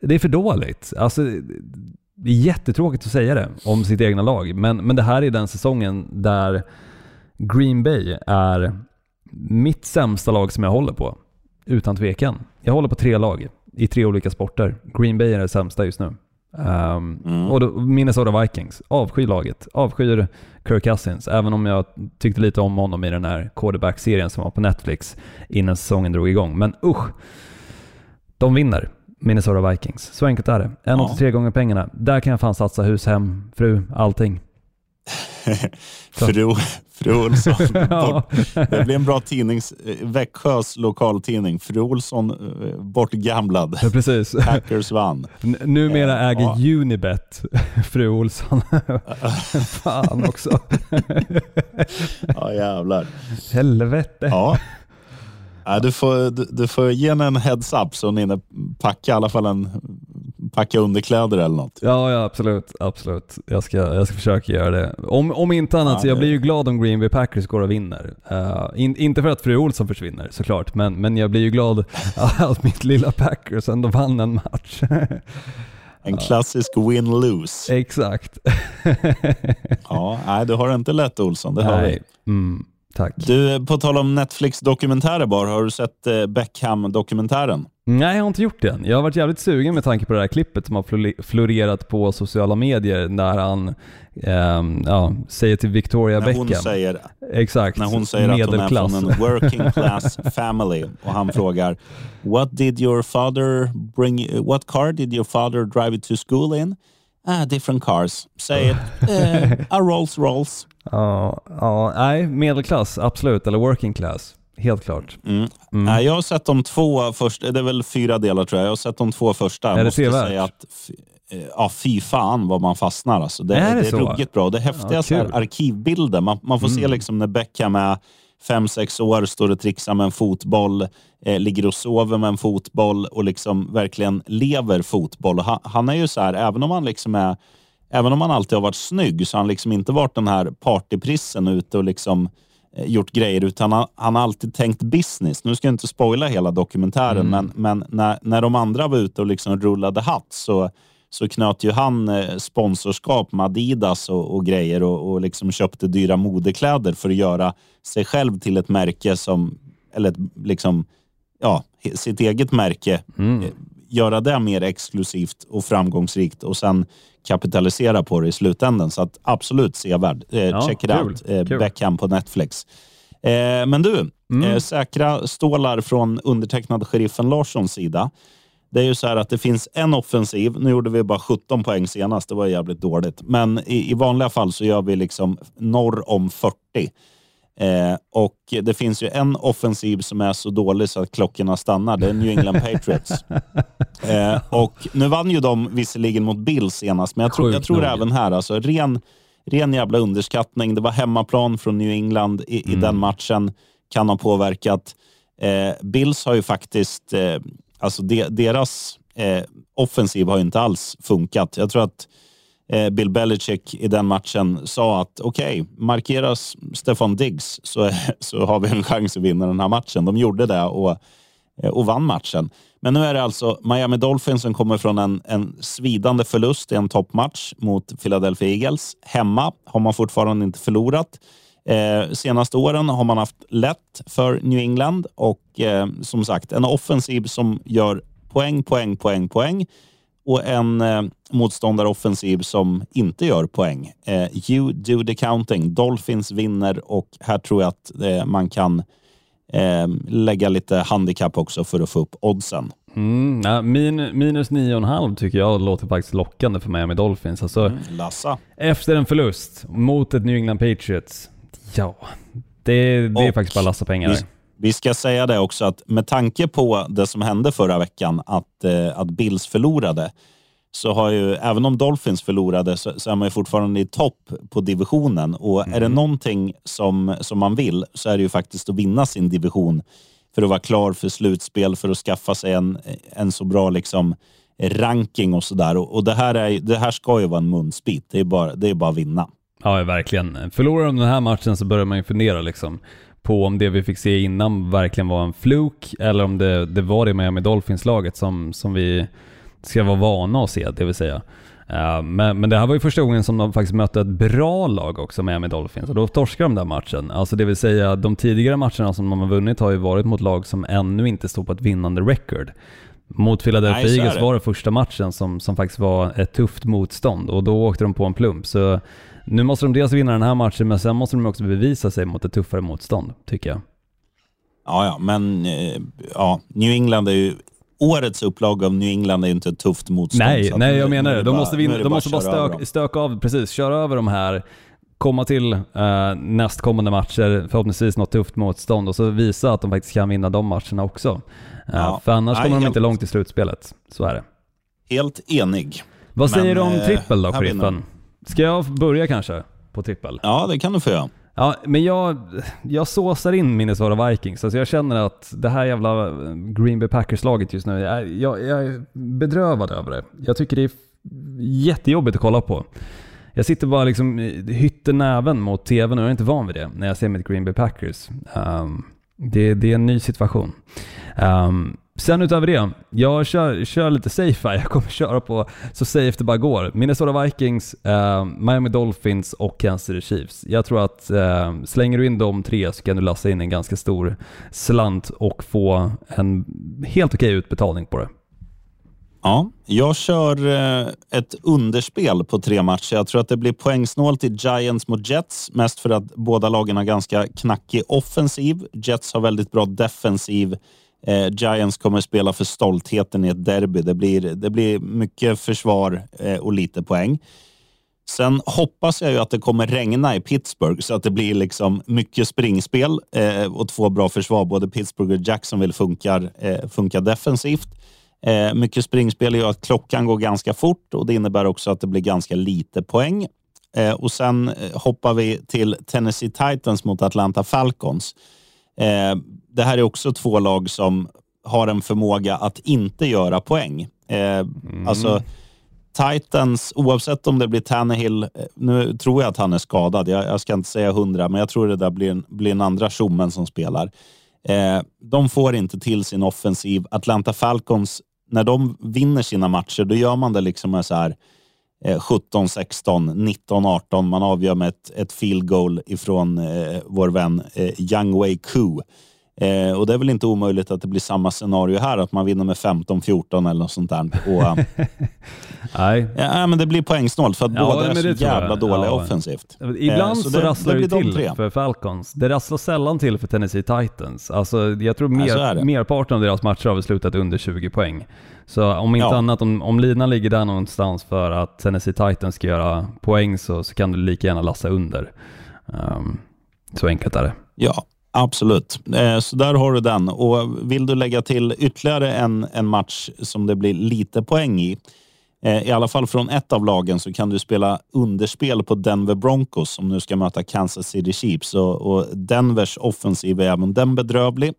Det är för dåligt. Alltså, det är jättetråkigt att säga det om sitt egna lag, men, men det här är den säsongen där Green Bay är mitt sämsta lag som jag håller på. Utan tvekan. Jag håller på tre lag i tre olika sporter. Green Bay är det sämsta just nu. Um, Mm. Och då, Minnesota Vikings, avskyr laget. Avskyr Kirk Cousins, även om jag tyckte lite om honom i den här quarterback-serien som var på Netflix innan säsongen drog igång. Men usch, de vinner. Minnesota Vikings. Så enkelt är det. 1,83 gånger pengarna. Där kan jag fan satsa hus, hem, fru, allting. Fru, fru Olsson. Ja. Det blir en bra tidnings, eh, Växjös lokaltidning. Fru Olsson eh, bortgamlad. Ja, precis. Packers vann. N- Numera Eh, äger ja. Unibet fru Olsson. Fan också. Ja, jävlar. Helvete. Ja. Ja, du, får, du, du får ge henne en heads up så hon hinner packa i alla fall en packa underkläder eller något. Ja, ja absolut. absolut. Jag, ska, jag ska försöka göra det. Om, om inte annat, Ja, så jag det- blir ju glad om Green Bay Packers går och vinner. Eh, in, inte för att fru Olsson försvinner såklart, men, men jag blir ju glad att mitt lilla Packers ändå vann en match. En klassisk win-lose. Exakt. Ja, nej, du har det inte lätt Olsson, det har vi. Nej. Mm, tack. Du, på tal om Netflix-dokumentärer bara, har du sett eh, Beckham-dokumentären? Nej, jag har inte gjort det än. Jag har varit jävligt sugen med tanke på det här klippet som har flore- florerat på sociala medier när han ehm, ja, säger till Victoria När Beckham. hon säger, Exakt. när hon säger att hon är Medelklass. från en working class family och han frågar What did your father bring, what car did your father drive you to school in? Ah, different cars. Say it. Eh, a Rolls Rolls. Ja, ja, nej, medelklass, absolut. Eller working class. Helt klart. Mm. Nej, jag har sett de två första, det är väl fyra delar tror jag. Jag har sett de två första. Jag det måste säga att eh, Ja, fy fan vad man fastnar. Alltså. Det, Är det det är ruggigt bra. Det är häftiga Ja. Mm. arkivbilder. Man, man får se liksom när Beckham är fem, sex år, står och trixar med en fotboll, eh, ligger och sover med en fotboll och liksom verkligen lever fotboll. Han, han är ju så här, även om han liksom är Även om han alltid har varit snygg så har han liksom inte varit den här partyprissen ute och liksom eh, gjort grejer utan han, han har alltid tänkt business. Nu ska jag inte spoila hela dokumentären men, men när, när de andra var ute och liksom rullade hatt så, så knöt ju han eh, sponsorskap med Adidas och, och grejer och, och liksom köpte dyra modekläder för att göra sig själv till ett märke som, eller liksom, ja, sitt eget märke. Mm. Eh, Göra det mer exklusivt och framgångsrikt och sen kapitalisera på det i slutändan. Så att absolut sevärd. Eh, Ja, check it kul, out. Eh, kul. Beckham på Netflix. Eh, men du, Mm. eh, säkra stålar från undertecknad sheriffen Larssons sida. Det är ju så här att det finns en offensiv. Nu gjorde vi bara 17 poäng senast. Det var jävligt dåligt. Men i, i vanliga fall så gör vi liksom norr om 40. Eh, och det finns ju en offensiv som är så dålig så att klockorna stannar. Det är New England Patriots. Eh, och nu vann ju de visserligen mot Bills senast, men jag tror, jag tror även här, alltså ren, ren jävla underskattning. Det var hemmaplan från New England i, i Mm. den matchen. Kan ha påverkat. Eh, Bills har ju faktiskt, eh, alltså de, deras eh, offensiv har ju inte alls funkat. Jag tror att eh, Bill Belichick i den matchen sa att okej, markeras Stefan Diggs så, så har vi en chans att vinna den här matchen. De gjorde det och, eh, och vann matchen. Men nu är det alltså Miami Dolphins som kommer från en, en svidande förlust i en toppmatch mot Philadelphia Eagles. Hemma har man fortfarande inte förlorat. Eh, senaste åren har man haft lätt för New England och eh, som sagt en offensiv som gör poäng, poäng, poäng, poäng och en eh, motståndaroffensiv som inte gör poäng. Eh, you do the counting. Dolphins vinner och här tror jag att eh, man kan eh, lägga lite handikapp också för att få upp oddsen. Mm, ja, min, minus 9,5 tycker jag låter faktiskt lockande för Miami Dolphins. Alltså, Lassa. Efter en förlust mot ett New England Patriots. Ja, det, det är faktiskt bara lassa pengar. Vi, vi ska säga det också att med tanke på det som hände förra veckan, att, eh, att Bills förlorade, så har ju, även om Dolphins förlorade, så, så är man ju fortfarande i topp på divisionen. Och är det någonting som, som man vill så är det ju faktiskt att vinna sin division för att vara klar för slutspel, för att skaffa sig en, en så bra liksom, ranking och sådär. Och, och det, här är, det här ska ju vara en munsbit. Det är bara, det är bara att vinna. Ja, verkligen. Förlorar de den här matchen så börjar man ju fundera liksom på om det vi fick se innan verkligen var en fluk eller om det, det var det Miami Dolphins-laget som, som vi ska vara vana att se, det vill säga. Uh, men, men det här var ju första gången som de faktiskt mötte ett bra lag också, Miami Dolphins, och då torskade de den matchen. Alltså det vill säga, de tidigare matcherna som de har vunnit har ju varit mot lag som ännu inte står på ett vinnande record. Mot Philadelphia Eagles var det första matchen som, som faktiskt var ett tufft motstånd och då åkte de på en plump. Så nu måste de dels vinna den här matchen, men sen måste de också bevisa sig mot ett tuffare motstånd, tycker jag. Ja, ja, men eh, ja, New England är ju... Årets upplaga av New England är ju inte ett tufft motstånd. Nej, nej jag nu menar det. De bara- måste, vinna, de måste bara att köra över stök, stöka av, precis, köra över de här, komma till eh, nästkommande matcher, förhoppningsvis något tufft motstånd och så visa att de faktiskt kan vinna de matcherna också. Eh, Ja. För annars Nej, kommer de helt- inte långt i slutspelet. Så är det. Helt enig. Vad Men, säger du om eh, trippel då, Sheriffen? Ska jag börja kanske på trippel? Ja, det kan du få göra. Ja, men jag, jag såsar in Minnesota Vikings. Alltså jag känner att det här jävla Green Bay Packers-laget just nu, jag, jag, jag är bedrövad över det. Jag tycker det är jättejobbigt att kolla på. Jag sitter bara liksom hytter näven mot tvn och jag är inte van vid det när jag ser mitt Green Bay Packers. Um, det, det är en ny situation. Um, sen utöver det, jag kör, kör lite safe här. Jag kommer köra på så safe det bara går. Minnesota Vikings, eh, Miami Dolphins och Kansas City Chiefs. Jag tror att eh, slänger du in de tre så kan du lassa in en ganska stor slant och få en helt okej utbetalning på det. Ja, jag kör eh, ett underspel på tre matcher. Jag tror att det blir poängsnålt i Giants mot Jets, mest för att båda lagen har ganska knackig offensiv. Jets har väldigt bra defensiv. Eh, Giants kommer spela för stoltheten i ett derby. Det blir, det blir mycket försvar eh, och lite poäng. Sen hoppas jag ju att det kommer regna i Pittsburgh så att det blir liksom mycket springspel eh, och två bra försvar. Både Pittsburgh och Jacksonville funkar, eh, funkar defensivt. Eh, mycket springspel gör att klockan går ganska fort och det innebär också att det blir ganska lite poäng. Eh, och sen eh, hoppar vi till Tennessee Titans mot Atlanta Falcons. Eh, det här är också två lag som har en förmåga att inte göra poäng. Eh, Alltså Titans, oavsett om det blir Tannehill, eh, nu tror jag att han är skadad, jag, jag ska inte säga hundra, men jag tror det där blir en, blir en andra tjommen som spelar. Eh, de får inte till sin offensiv. Atlanta Falcons, när de vinner sina matcher, då gör man det liksom så här 17, 16, 19, 18. Man avgör med ett, ett field goal ifrån eh, vår vän eh, Young Wei Koo. Eh, och det är väl inte omöjligt att det blir samma scenario här, att man vinner med 15-14 eller något sånt där. Och, Nej. ja, men det blir poängsnålt för att Ja, båda är så det jävla dåliga Ja. offensivt. Ibland Eh, så, det- rasslar det, blir de till tre. för Falcons. Det rasslar sällan till för Tennessee Titans. Alltså, jag tror Ja, mer, det. merparten av deras matcher har väl slutat under 20 poäng. Så om inte Ja. annat, om, om linan ligger där någonstans för att Tennessee Titans ska göra poäng så, så kan du lika gärna lassa under. Ehm, så enkelt är det. Ja, absolut. Eh, så där har du den. Och vill du lägga till ytterligare en, en match som det blir lite poäng i, eh, i alla fall från ett av lagen, så kan du spela underspel på Denver Broncos som nu ska möta Kansas City Chiefs. Och, och Denvers offensiv är även den bedrövlig.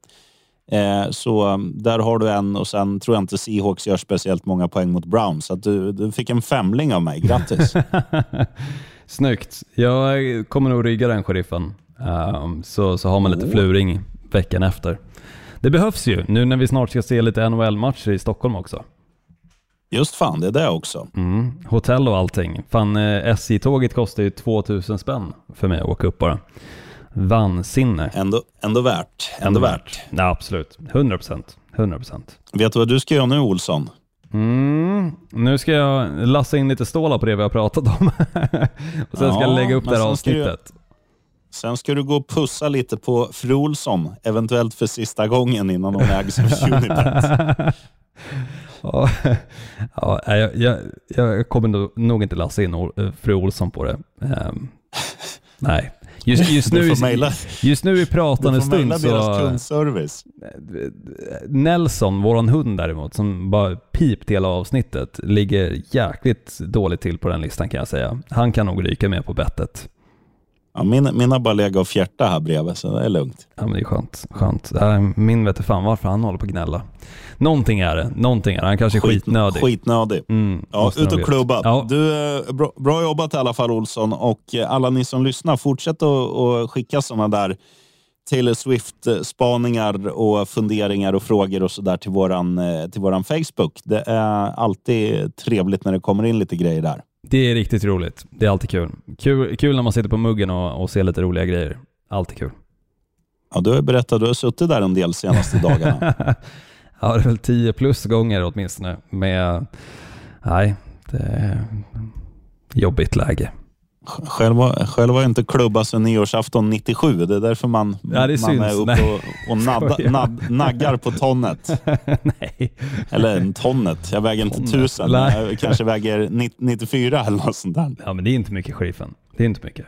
Eh, så um, där har du en och sen tror jag inte Seahawks gör speciellt många poäng mot Browns. Så att du, du fick en femling av mig. Grattis! Snyggt. Jag kommer nog rygga den sheriffen. Ehm, så, så har man lite fluring veckan efter. Det behövs ju nu när vi snart ska se lite NHL-matcher i Stockholm också. Just fan, det är det också. Mm. Hotell och allting. Fan, eh, SJ-tåget kostar ju 2000 spänn för mig att åka upp bara. Vansinne. Ändå, ändå värt. Ändå värt. Ja, absolut. 100 procent. 100 procent. Vet du vad du ska göra nu, Olsson? Mm. Nu ska jag lassa in lite stålar på det vi har pratat om. och sen ska jag Ja, lägga upp det här avsnittet. Sen ska du gå och pussa lite på fru Olsson, eventuellt för sista gången innan hon ägs av Unibet. Ja, ja, jag, jag, jag kommer nog- inte lassa in eh, fru Olsson på det. Ehm, nej. Just, just, nu, mejla- just nu i pratande stund deras så... kundservice. Nelson, våran hund däremot, som bara pipt hela avsnittet, ligger jäkligt dåligt till på den listan kan jag säga. Han kan nog ryka med på bettet. Ja, min, min har bara legat och fjärta här bredvid, så det är lugnt. Ja, men det är skönt. skönt. Min vet fan varför han håller på att gnälla. Någonting är det. Någonting är det. Han kanske är skitnödig. Skitnödig. Mm, Ja, ut och klubba. Ja, Du, eh, bra, bra jobbat i alla fall Olsson och eh, alla ni som lyssnar, fortsätt att att skicka sådana där Taylor Swift-spaningar och funderingar och frågor och sådär till våran, eh, till våran Facebook. Det är alltid trevligt när det kommer in lite grejer där. Det är riktigt roligt. Det är alltid kul. Kul, kul när man sitter på muggen och, och ser lite roliga grejer. Alltid kul. Ja, du har berättat du har suttit där en del senaste dagarna. ja, det är väl 10 plus gånger åtminstone. Med, nej, det är jobbigt läge. Själv har, själv har jag inte klubbat sedan nyårsafton 97. Det är därför man, Ja, man syns. är uppe och, och nadda, nad, naggar på tonnet. nej. Eller tonnet. Jag väger inte Tonnet. tusen. Nej. Jag kanske väger 90 94 eller något sånt där. Ja, men det är inte mycket sheriffen. Det är inte mycket.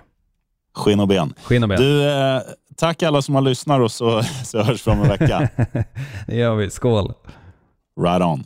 Skinn och ben. Skinn och ben. Du, eh, tack alla som har lyssnat och så, så hörs vi om en vecka. det gör vi. Skål. Right on.